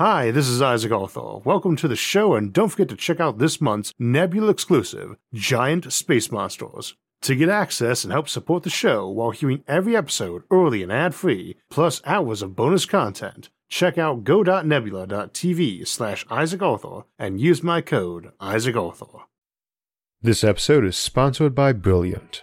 Hi, this is Isaac Arthur. Welcome to the show, and don't forget to check out this month's Nebula exclusive, Giant Space Monsters. To get access and help support the show while hearing every episode early and ad free, plus hours of bonus content, check out go.nebula.tv slash Isaac Arthur and use my code Isaac Arthur. This episode is sponsored by Brilliant.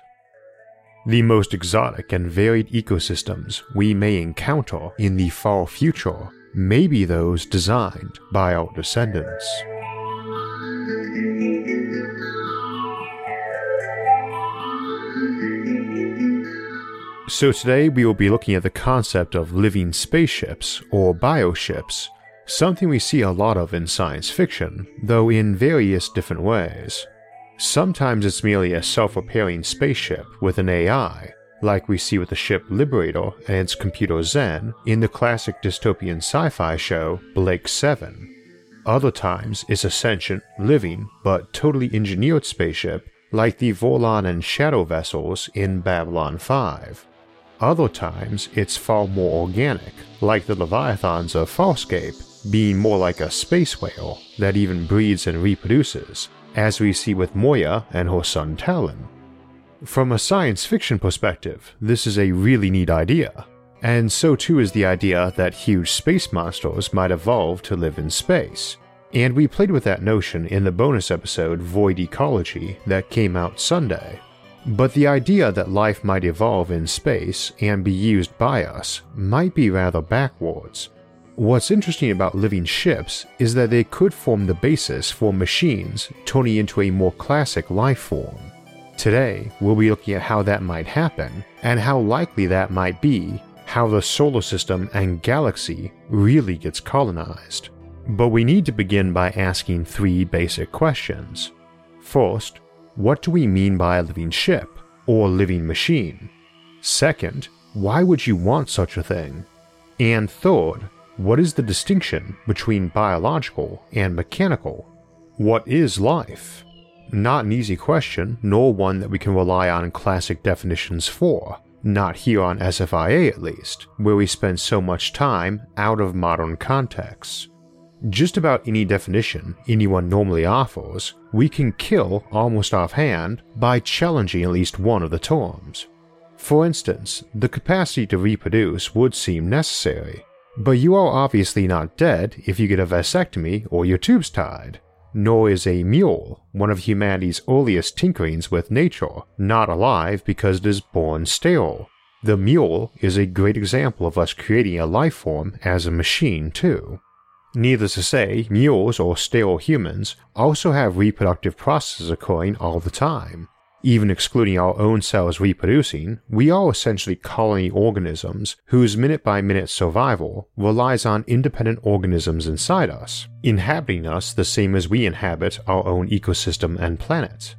The most exotic and varied ecosystems we may encounter in the far future may be those designed by our descendants. So, today we will be looking at the concept of living spaceships or bioships, something we see a lot of in science fiction, though in various different ways. Sometimes it's merely a self repairing spaceship with an AI, like we see with the ship Liberator and its computer Zen in the classic dystopian sci fi show Blake's 7. Other times, it's a sentient, living, but totally engineered spaceship like the Vorlon and Shadow vessels in Babylon 5. Other times, it's far more organic, like the Leviathans of Farscape, being more like a space whale that even breeds and reproduces, as we see with Moya and her son Talyn. From a science fiction perspective, this is a really neat idea, and so too is the idea that huge space monsters might evolve to live in space. And we played with that notion in the bonus episode Void Ecology that came out Sunday. But the idea that life might evolve in space and be used by us might be rather backwards. What's interesting about living ships is that they could form the basis for machines turning into a more classic life form. Today, we'll be looking at how that might happen and how likely that might be, how the solar system and galaxy really gets colonized. But we need to begin by asking three basic questions. First, what do we mean by a living ship or living machine? Second, why would you want such a thing? And third, what is the distinction between biological and mechanical? What is life? Not an easy question, nor one that we can rely on classic definitions for. Not here on SFIA at least, where we spend so much time out of modern contexts. Just about any definition anyone normally offers, we can kill almost offhand by challenging at least one of the terms. For instance, the capacity to reproduce would seem necessary, but you are obviously not dead if you get a vasectomy or your tubes tied nor is a mule, one of humanity's earliest tinkerings with nature, not alive because it is born sterile. The mule is a great example of us creating a life form as a machine, too. Needless to say, mules or sterile humans also have reproductive processes occurring all the time, even excluding our own cells reproducing, we are essentially colony organisms whose minute by minute survival relies on independent organisms inside us, inhabiting us the same as we inhabit our own ecosystem and planet.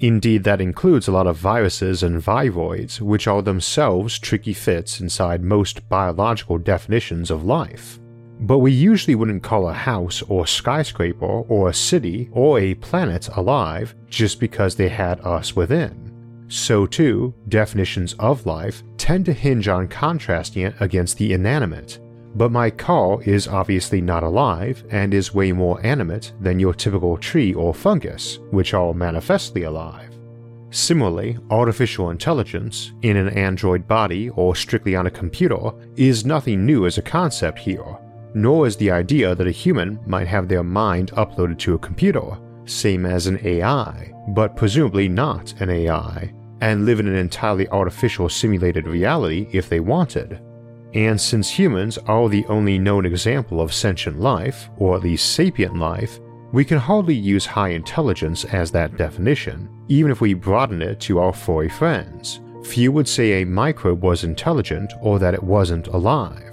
Indeed, that includes a lot of viruses and viroids, which are themselves tricky fits inside most biological definitions of life but we usually wouldn't call a house or skyscraper or a city or a planet alive just because they had us within. So, too, definitions of life tend to hinge on contrasting it against the inanimate. But my car is obviously not alive and is way more animate than your typical tree or fungus, which are manifestly alive. Similarly, artificial intelligence, in an android body or strictly on a computer, is nothing new as a concept here, nor is the idea that a human might have their mind uploaded to a computer, same as an AI, but presumably not an AI, and live in an entirely artificial simulated reality if they wanted. And since humans are the only known example of sentient life, or at least sapient life, we can hardly use high intelligence as that definition, even if we broaden it to our furry friends. Few would say a microbe was intelligent or that it wasn't alive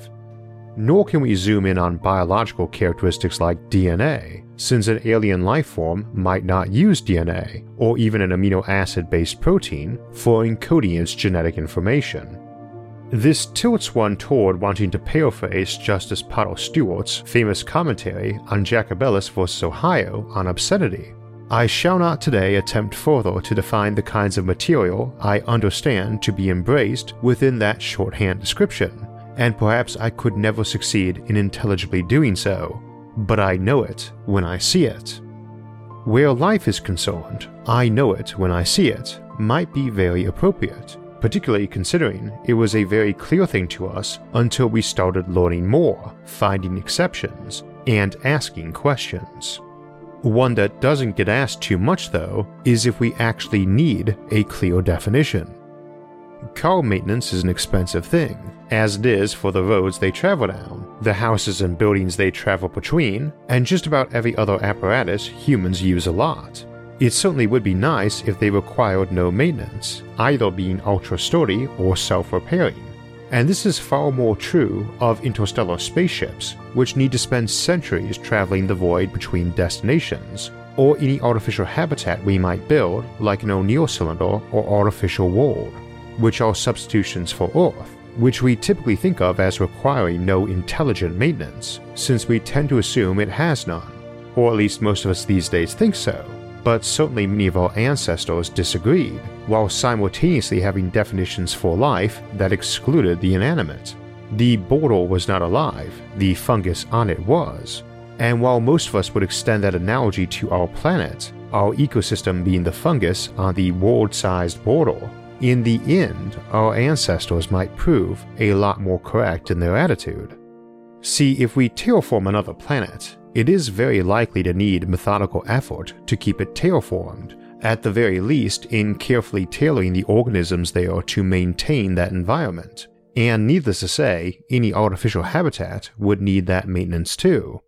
nor can we zoom in on biological characteristics like DNA, since an alien life form might not use DNA, or even an amino acid based protein, for encoding its genetic information. This tilts one toward wanting to paraphrase Justice Potter Stewart's famous commentary on Jacobellis vs. Ohio on obscenity. I shall not today attempt further to define the kinds of material I understand to be embraced within that shorthand description, and perhaps I could never succeed in intelligibly doing so, but I know it when I see it. Where life is concerned, I know it when I see it might be very appropriate, particularly considering it was a very clear thing to us until we started learning more, finding exceptions, and asking questions. One that doesn't get asked too much, though, is if we actually need a clear definition. Car maintenance is an expensive thing, as it is for the roads they travel down, the houses and buildings they travel between, and just about every other apparatus humans use a lot. It certainly would be nice if they required no maintenance, either being ultra sturdy or self repairing. And this is far more true of interstellar spaceships, which need to spend centuries traveling the void between destinations, or any artificial habitat we might build, like an O'Neill cylinder or artificial world, which are substitutions for Earth, which we typically think of as requiring no intelligent maintenance, since we tend to assume it has none, or at least most of us these days think so but certainly many of our ancestors disagreed, while simultaneously having definitions for life that excluded the inanimate. The boreal was not alive, the fungus on it was. And while most of us would extend that analogy to our planet, our ecosystem being the fungus on the world sized boreal, in the end, our ancestors might prove a lot more correct in their attitude. See, if we terraform another planet, it is very likely to need methodical effort to keep it terraformed, at the very least in carefully tailoring the organisms there to maintain that environment. And needless to say, any artificial habitat would need that maintenance too.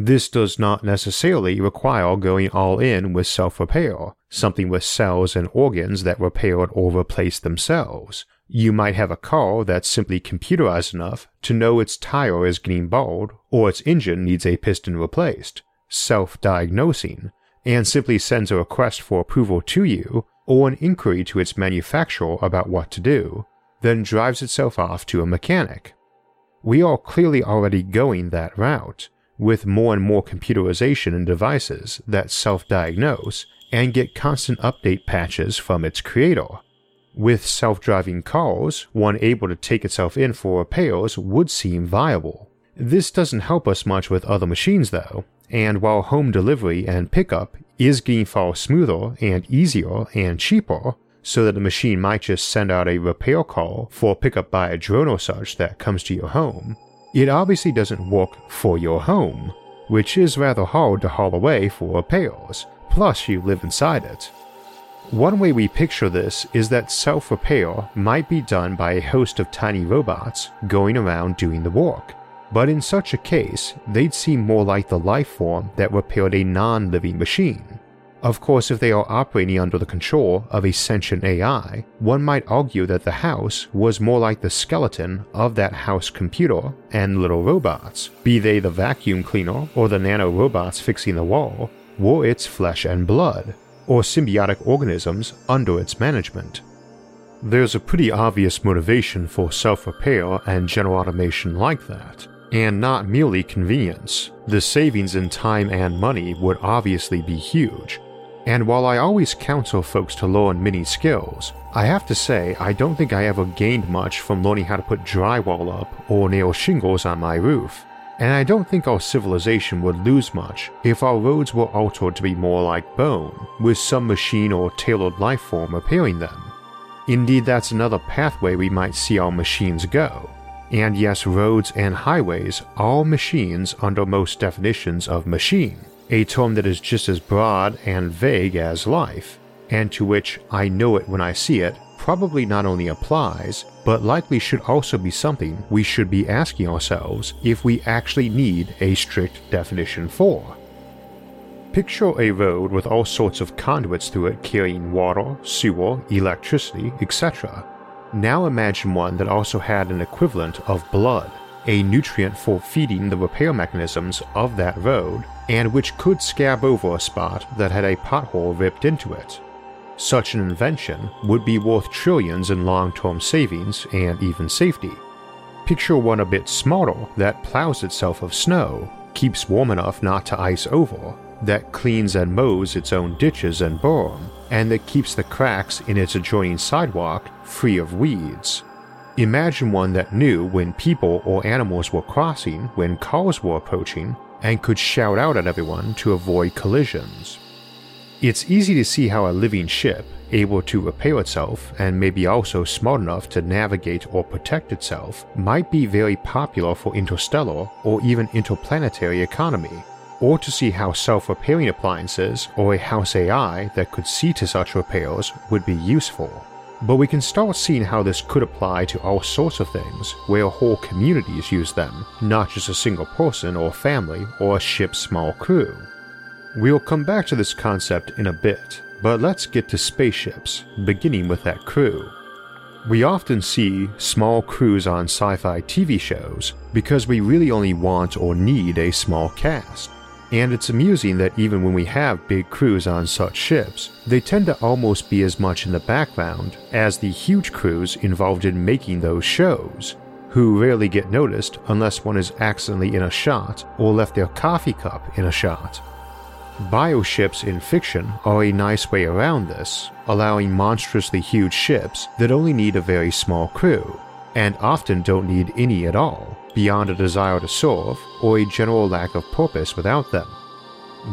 This does not necessarily require going all in with self repair, something with cells and organs that repair or replace themselves. You might have a car that's simply computerized enough to know its tire is getting bald or its engine needs a piston replaced, self diagnosing, and simply sends a request for approval to you or an inquiry to its manufacturer about what to do, then drives itself off to a mechanic. We are clearly already going that route, with more and more computerization in devices that self diagnose and get constant update patches from its creator. With self driving cars, one able to take itself in for repairs would seem viable. This doesn't help us much with other machines though, and while home delivery and pickup is getting far smoother and easier and cheaper, so that the machine might just send out a repair call for pickup by a drone or such that comes to your home, it obviously doesn't work for your home, which is rather hard to haul away for repairs, plus you live inside it. One way we picture this is that self repair might be done by a host of tiny robots going around doing the work, but in such a case, they'd seem more like the life form that repaired a non living machine. Of course, if they are operating under the control of a sentient AI, one might argue that the house was more like the skeleton of that house computer and little robots, be they the vacuum cleaner or the nano robots fixing the wall, were its flesh and blood, or symbiotic organisms under its management. There's a pretty obvious motivation for self repair and general automation like that, and not merely convenience. The savings in time and money would obviously be huge. And while I always counsel folks to learn many skills, I have to say I don't think I ever gained much from learning how to put drywall up or nail shingles on my roof and I don't think our civilization would lose much if our roads were altered to be more like bone, with some machine or tailored life form repairing them. Indeed, that's another pathway we might see our machines go. And yes, roads and highways are machines under most definitions of machine, a term that is just as broad and vague as life, and to which I know it when I see it probably not only applies, but likely should also be something we should be asking ourselves if we actually need a strict definition for. Picture a road with all sorts of conduits through it carrying water, sewer, electricity, etc. Now imagine one that also had an equivalent of blood, a nutrient for feeding the repair mechanisms of that road, and which could scab over a spot that had a pothole ripped into it. Such an invention would be worth trillions in long term savings and even safety. Picture one a bit smarter that plows itself of snow, keeps warm enough not to ice over, that cleans and mows its own ditches and berm, and that keeps the cracks in its adjoining sidewalk free of weeds. Imagine one that knew when people or animals were crossing, when cars were approaching, and could shout out at everyone to avoid collisions. It's easy to see how a living ship, able to repair itself and maybe also smart enough to navigate or protect itself, might be very popular for interstellar or even interplanetary economy, or to see how self repairing appliances or a house AI that could see to such repairs would be useful. But we can start seeing how this could apply to all sorts of things, where whole communities use them, not just a single person or family or a ship's small crew. We'll come back to this concept in a bit, but let's get to spaceships, beginning with that crew. We often see small crews on sci fi TV shows because we really only want or need a small cast. And it's amusing that even when we have big crews on such ships, they tend to almost be as much in the background as the huge crews involved in making those shows, who rarely get noticed unless one is accidentally in a shot or left their coffee cup in a shot. Bioships in fiction are a nice way around this, allowing monstrously huge ships that only need a very small crew, and often don't need any at all, beyond a desire to serve or a general lack of purpose without them.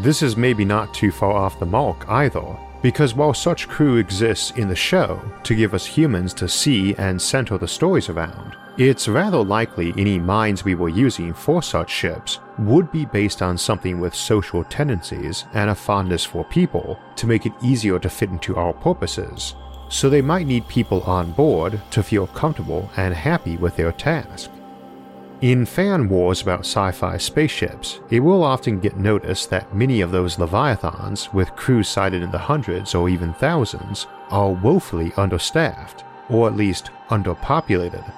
This is maybe not too far off the mark either, because while such crew exists in the show to give us humans to see and center the stories around, it's rather likely any minds we were using for such ships would be based on something with social tendencies and a fondness for people to make it easier to fit into our purposes, so they might need people on board to feel comfortable and happy with their task. In fan wars about sci fi spaceships, it will often get noticed that many of those Leviathans, with crews cited in the hundreds or even thousands, are woefully understaffed, or at least underpopulated.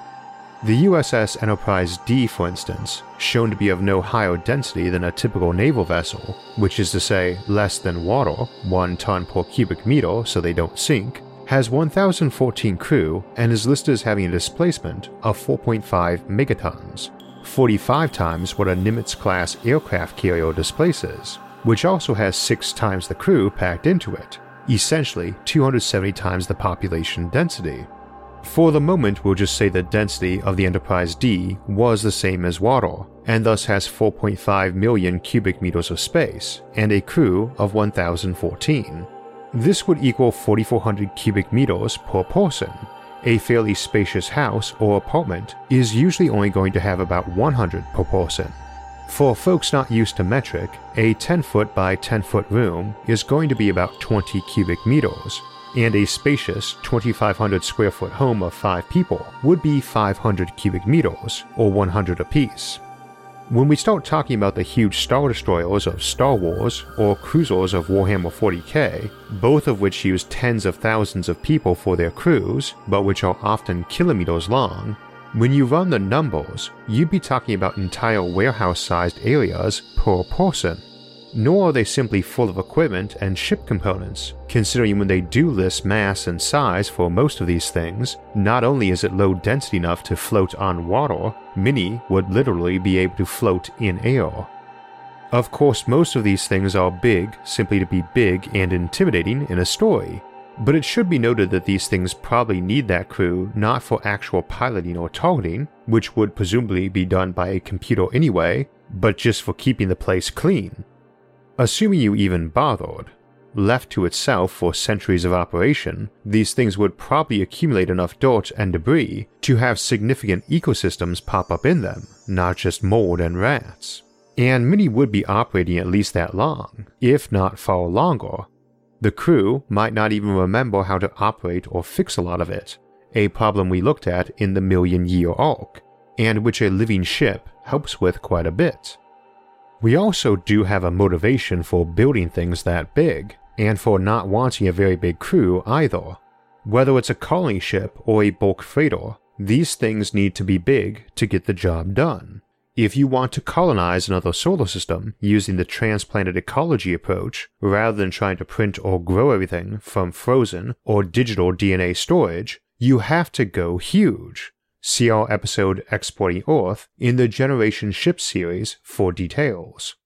The USS Enterprise D, for instance, shown to be of no higher density than a typical naval vessel, which is to say less than water, 1 ton per cubic meter so they don't sink, has 1,014 crew and is listed as having a displacement of 4.5 megatons, 45 times what a Nimitz class aircraft carrier displaces, which also has 6 times the crew packed into it, essentially 270 times the population density. For the moment, we'll just say the density of the Enterprise D was the same as water, and thus has 4.5 million cubic meters of space, and a crew of 1,014. This would equal 4,400 cubic meters per person. A fairly spacious house or apartment is usually only going to have about 100 per person. For folks not used to metric, a 10 foot by 10 foot room is going to be about 20 cubic meters, and a spacious 2,500 square foot home of 5 people would be 500 cubic meters, or 100 apiece. When we start talking about the huge Star Destroyers of Star Wars or cruisers of Warhammer 40k, both of which use tens of thousands of people for their crews, but which are often kilometers long, when you run the numbers, you'd be talking about entire warehouse sized areas per person nor are they simply full of equipment and ship components, considering when they do list mass and size for most of these things, not only is it low density enough to float on water, many would literally be able to float in air. Of course, most of these things are big simply to be big and intimidating in a story, but it should be noted that these things probably need that crew not for actual piloting or targeting, which would presumably be done by a computer anyway, but just for keeping the place clean. Assuming you even bothered, left to itself for centuries of operation, these things would probably accumulate enough dirt and debris to have significant ecosystems pop up in them, not just mold and rats. And many would be operating at least that long, if not far longer. The crew might not even remember how to operate or fix a lot of it, a problem we looked at in the Million Year Ark, and which a living ship helps with quite a bit. We also do have a motivation for building things that big, and for not wanting a very big crew either. Whether it's a colony ship or a bulk freighter, these things need to be big to get the job done. If you want to colonize another solar system using the transplanted ecology approach, rather than trying to print or grow everything from frozen or digital DNA storage, you have to go huge. See our episode Exporting Earth in the Generation Ship series for details.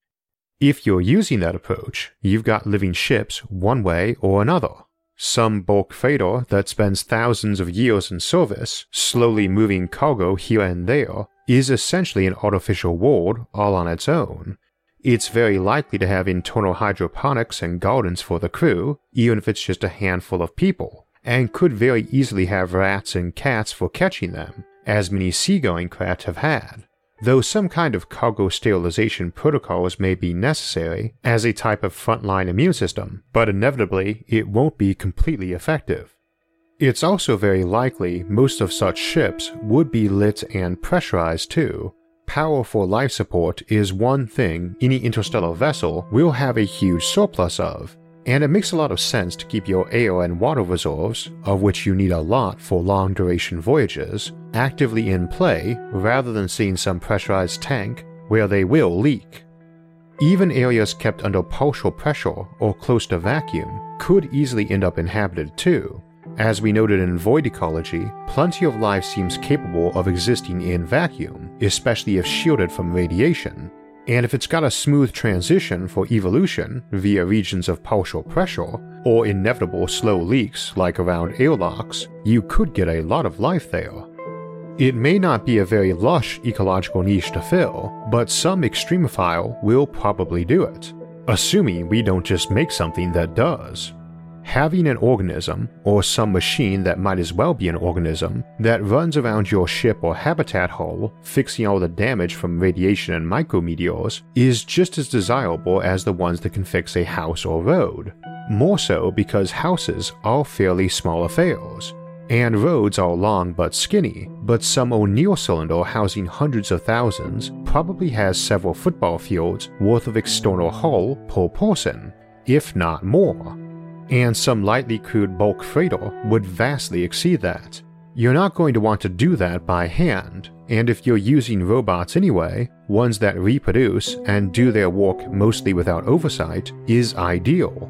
If you're using that approach, you've got living ships one way or another. Some bulk freighter that spends thousands of years in service, slowly moving cargo here and there, is essentially an artificial world all on its own. It's very likely to have internal hydroponics and gardens for the crew, even if it's just a handful of people, and could very easily have rats and cats for catching them, as many seagoing craft have had though some kind of cargo sterilization protocols may be necessary as a type of frontline immune system, but inevitably it won't be completely effective. It's also very likely most of such ships would be lit and pressurized too. Power for life support is one thing any interstellar vessel will have a huge surplus of, and it makes a lot of sense to keep your air and water reserves, of which you need a lot for long duration voyages, actively in play rather than seeing some pressurized tank where they will leak. Even areas kept under partial pressure or close to vacuum could easily end up inhabited too. As we noted in void ecology, plenty of life seems capable of existing in vacuum, especially if shielded from radiation, and if it's got a smooth transition for evolution via regions of partial pressure, or inevitable slow leaks like around airlocks, you could get a lot of life there. It may not be a very lush ecological niche to fill, but some extremophile will probably do it, assuming we don't just make something that does having an organism, or some machine that might as well be an organism, that runs around your ship or habitat hull, fixing all the damage from radiation and micrometeors, is just as desirable as the ones that can fix a house or road. More so because houses are fairly small affairs, and roads are long but skinny, but some O'Neill cylinder housing hundreds of thousands probably has several football fields worth of external hull per person, if not more and some lightly crewed bulk freighter would vastly exceed that. You're not going to want to do that by hand, and if you're using robots anyway, ones that reproduce and do their work mostly without oversight is ideal.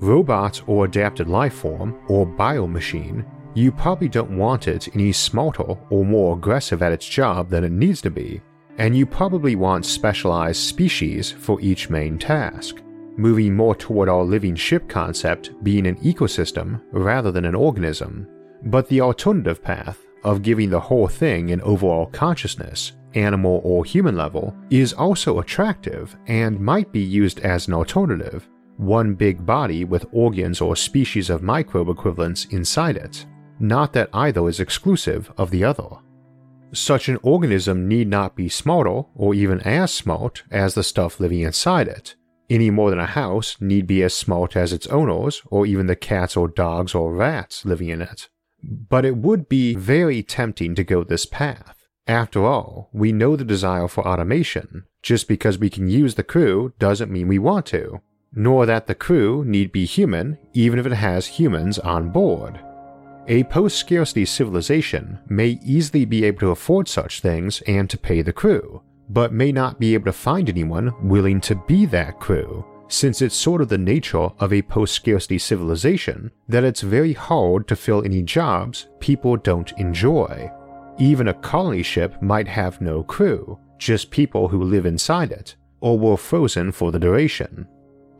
Robots or adapted life form or biomachine, you probably don't want it any smarter or more aggressive at its job than it needs to be, and you probably want specialized species for each main task moving more toward our living ship concept being an ecosystem rather than an organism. But the alternative path of giving the whole thing an overall consciousness, animal or human level, is also attractive and might be used as an alternative, one big body with organs or species of microbe equivalents inside it. Not that either is exclusive of the other. Such an organism need not be smarter or even as smart as the stuff living inside it, any more than a house need be as smart as its owners, or even the cats or dogs or rats living in it. But it would be very tempting to go this path. After all, we know the desire for automation. Just because we can use the crew doesn't mean we want to, nor that the crew need be human, even if it has humans on board. A post scarcity civilization may easily be able to afford such things and to pay the crew, but may not be able to find anyone willing to be that crew, since it's sort of the nature of a post scarcity civilization that it's very hard to fill any jobs people don't enjoy. Even a colony ship might have no crew, just people who live inside it, or were frozen for the duration.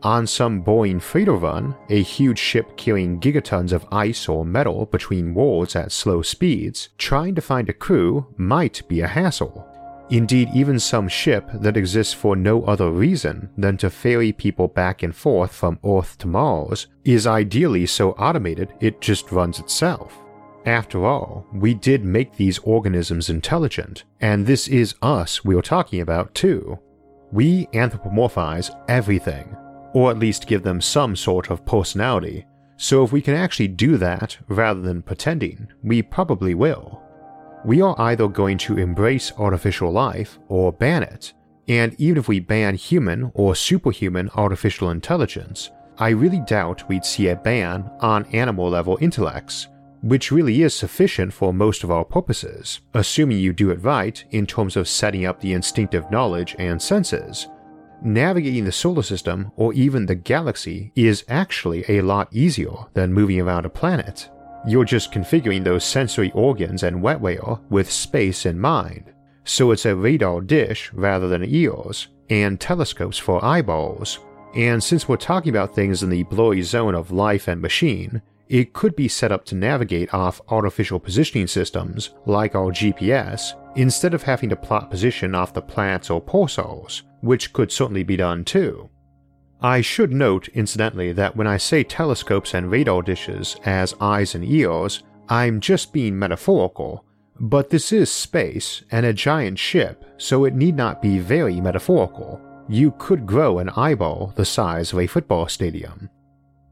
On some Boeing freighter run, a huge ship carrying gigatons of ice or metal between worlds at slow speeds, trying to find a crew might be a hassle. Indeed, even some ship that exists for no other reason than to ferry people back and forth from Earth to Mars is ideally so automated it just runs itself. After all, we did make these organisms intelligent, and this is us we are talking about too. We anthropomorphize everything, or at least give them some sort of personality, so if we can actually do that rather than pretending, we probably will we are either going to embrace artificial life or ban it. And even if we ban human or superhuman artificial intelligence, I really doubt we'd see a ban on animal level intellects, which really is sufficient for most of our purposes, assuming you do it right in terms of setting up the instinctive knowledge and senses. Navigating the solar system or even the galaxy is actually a lot easier than moving around a planet. You're just configuring those sensory organs and wetware with space in mind, so it's a radar dish rather than ears, and telescopes for eyeballs. And since we're talking about things in the blurry zone of life and machine, it could be set up to navigate off artificial positioning systems like our GPS instead of having to plot position off the planets or pulsars, which could certainly be done too. I should note, incidentally, that when I say telescopes and radar dishes as eyes and ears, I'm just being metaphorical, but this is space and a giant ship, so it need not be very metaphorical. You could grow an eyeball the size of a football stadium.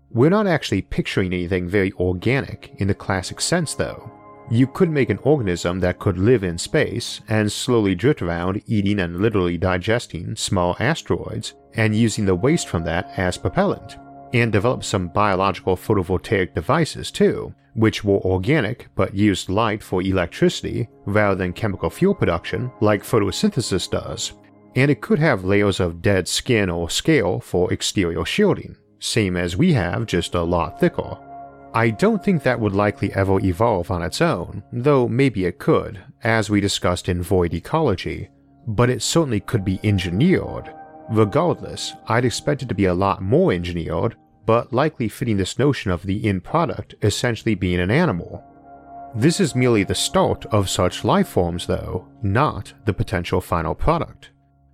We're not actually picturing anything very organic in the classic sense, though. You could make an organism that could live in space and slowly drift around eating and literally digesting small asteroids and using the waste from that as propellant, and develop some biological photovoltaic devices too, which were organic but used light for electricity rather than chemical fuel production like photosynthesis does. And it could have layers of dead skin or scale for exterior shielding, same as we have, just a lot thicker. I don't think that would likely ever evolve on its own, though maybe it could, as we discussed in Void Ecology, but it certainly could be engineered. Regardless, I'd expect it to be a lot more engineered, but likely fitting this notion of the end product essentially being an animal. This is merely the start of such life forms, though, not the potential final product.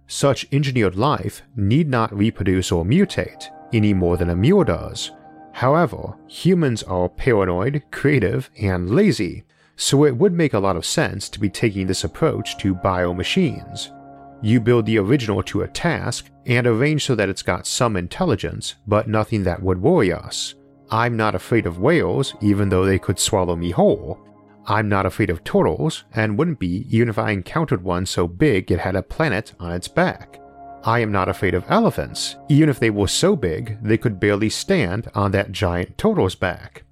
Such engineered life need not reproduce or mutate, any more than a mule does. However, humans are paranoid, creative, and lazy, so it would make a lot of sense to be taking this approach to biomachines. You build the original to a task and arrange so that it's got some intelligence, but nothing that would worry us. I'm not afraid of whales, even though they could swallow me whole. I'm not afraid of turtles, and wouldn't be even if I encountered one so big it had a planet on its back. I am not afraid of elephants, even if they were so big they could barely stand on that giant turtle's back.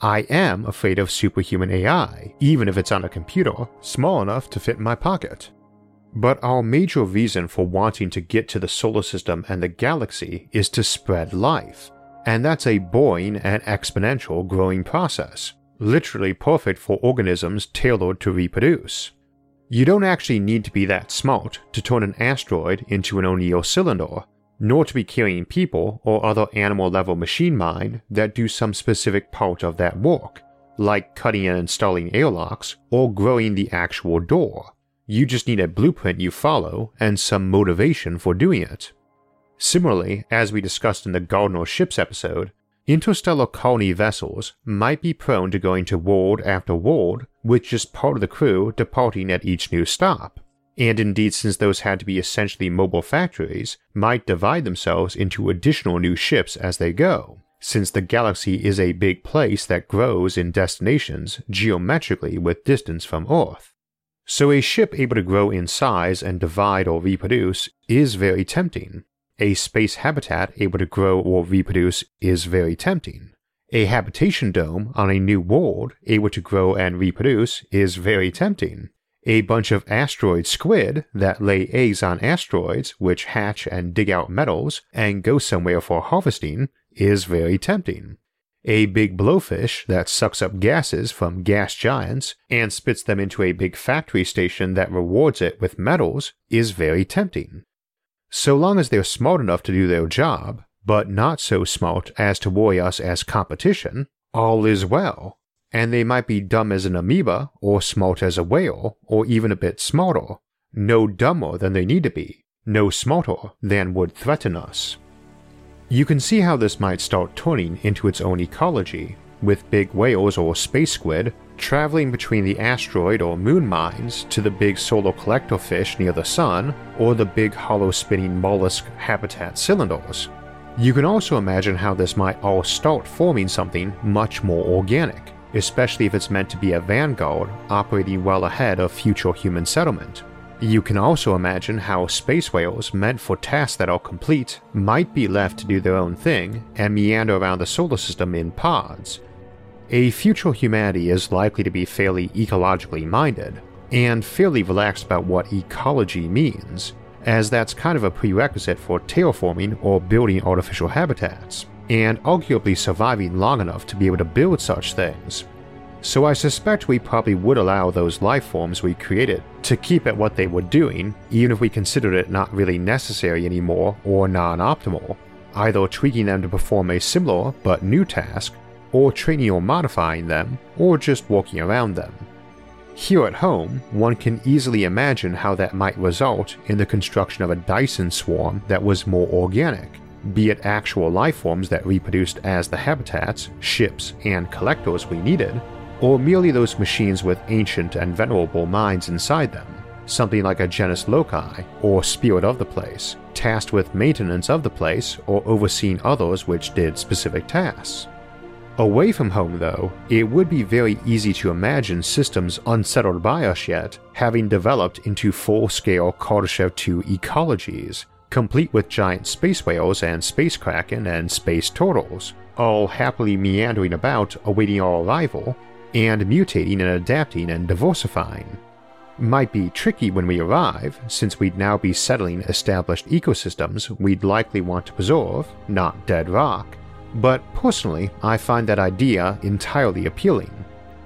I am afraid of superhuman AI, even if it's on a computer small enough to fit in my pocket. But our major reason for wanting to get to the solar system and the galaxy is to spread life, and that's a boring and exponential growing process, literally perfect for organisms tailored to reproduce. You don't actually need to be that smart to turn an asteroid into an O'Neill cylinder, nor to be carrying people or other animal level machine mind that do some specific part of that work, like cutting and installing airlocks or growing the actual door. You just need a blueprint you follow and some motivation for doing it. Similarly, as we discussed in the Gardner Ships episode, Interstellar colony vessels might be prone to going to world after world with just part of the crew departing at each new stop, and indeed, since those had to be essentially mobile factories, might divide themselves into additional new ships as they go, since the galaxy is a big place that grows in destinations geometrically with distance from Earth. So, a ship able to grow in size and divide or reproduce is very tempting, a space habitat able to grow or reproduce is very tempting. A habitation dome on a new world able to grow and reproduce is very tempting. A bunch of asteroid squid that lay eggs on asteroids, which hatch and dig out metals and go somewhere for harvesting, is very tempting. A big blowfish that sucks up gases from gas giants and spits them into a big factory station that rewards it with metals is very tempting. So long as they're smart enough to do their job, but not so smart as to worry us as competition, all is well. And they might be dumb as an amoeba, or smart as a whale, or even a bit smarter. No dumber than they need to be, no smarter than would threaten us. You can see how this might start turning into its own ecology, with big whales or space squid traveling between the asteroid or moon mines to the big solar collector fish near the sun or the big hollow spinning mollusk habitat cylinders. You can also imagine how this might all start forming something much more organic, especially if it's meant to be a vanguard operating well ahead of future human settlement. You can also imagine how space whales meant for tasks that are complete might be left to do their own thing and meander around the solar system in pods, a future humanity is likely to be fairly ecologically minded, and fairly relaxed about what ecology means, as that's kind of a prerequisite for terraforming or building artificial habitats, and arguably surviving long enough to be able to build such things. So I suspect we probably would allow those life forms we created to keep at what they were doing, even if we considered it not really necessary anymore or non optimal, either tweaking them to perform a similar but new task or training or modifying them, or just walking around them. Here at home, one can easily imagine how that might result in the construction of a Dyson swarm that was more organic, be it actual life forms that reproduced as the habitats, ships, and collectors we needed, or merely those machines with ancient and venerable minds inside them, something like a genius loci, or spirit of the place, tasked with maintenance of the place or overseeing others which did specific tasks. Away from home, though, it would be very easy to imagine systems unsettled by us yet having developed into full scale Kardashev 2 ecologies, complete with giant space whales and space kraken and space turtles, all happily meandering about awaiting our arrival, and mutating and adapting and diversifying. Might be tricky when we arrive, since we'd now be settling established ecosystems we'd likely want to preserve, not dead rock but personally, I find that idea entirely appealing.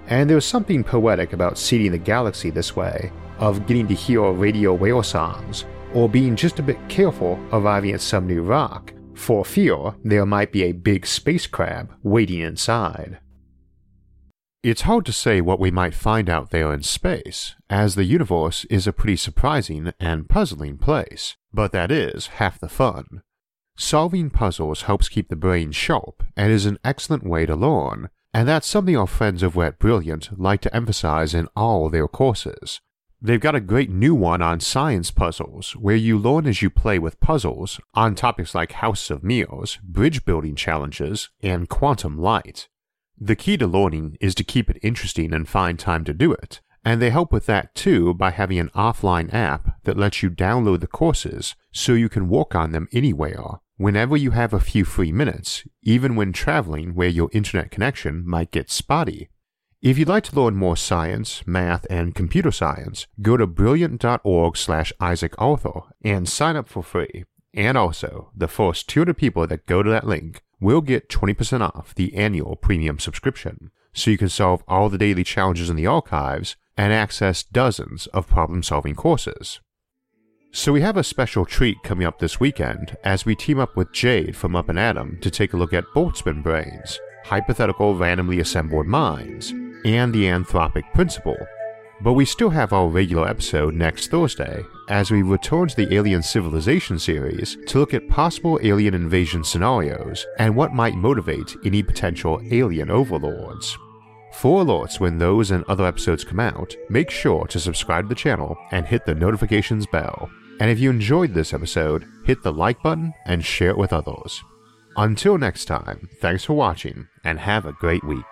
And there's something poetic about seeding the galaxy this way, of getting to hear radio whale songs, or being just a bit careful arriving at some new rock, for fear there might be a big space crab waiting inside. It's hard to say what we might find out there in space, as the universe is a pretty surprising and puzzling place, but that is half the fun. Solving puzzles helps keep the brain sharp and is an excellent way to learn, and that's something our friends over at Brilliant like to emphasize in all their courses. They've got a great new one on science puzzles, where you learn as you play with puzzles on topics like House of Mirrors, bridge building challenges, and quantum light. The key to learning is to keep it interesting and find time to do it, and they help with that too by having an offline app that lets you download the courses so you can work on them anywhere whenever you have a few free minutes, even when traveling where your internet connection might get spotty. If you'd like to learn more science, math, and computer science, go to brilliant.org slash Isaac Arthur and sign up for free. And also, the first 200 people that go to that link will get 20% off the annual premium subscription, so you can solve all the daily challenges in the archives and access dozens of problem solving courses. So we have a special treat coming up this weekend as we team up with Jade from Up and Atom to take a look at Boltzmann brains, hypothetical randomly assembled minds, and the anthropic principle. But we still have our regular episode next Thursday as we return to the Alien Civilization series to look at possible alien invasion scenarios and what might motivate any potential alien overlords. For alerts when those and other episodes come out, make sure to subscribe to the channel and hit the notifications bell. And if you enjoyed this episode, hit the like button and share it with others. Until next time, thanks for watching and have a great week.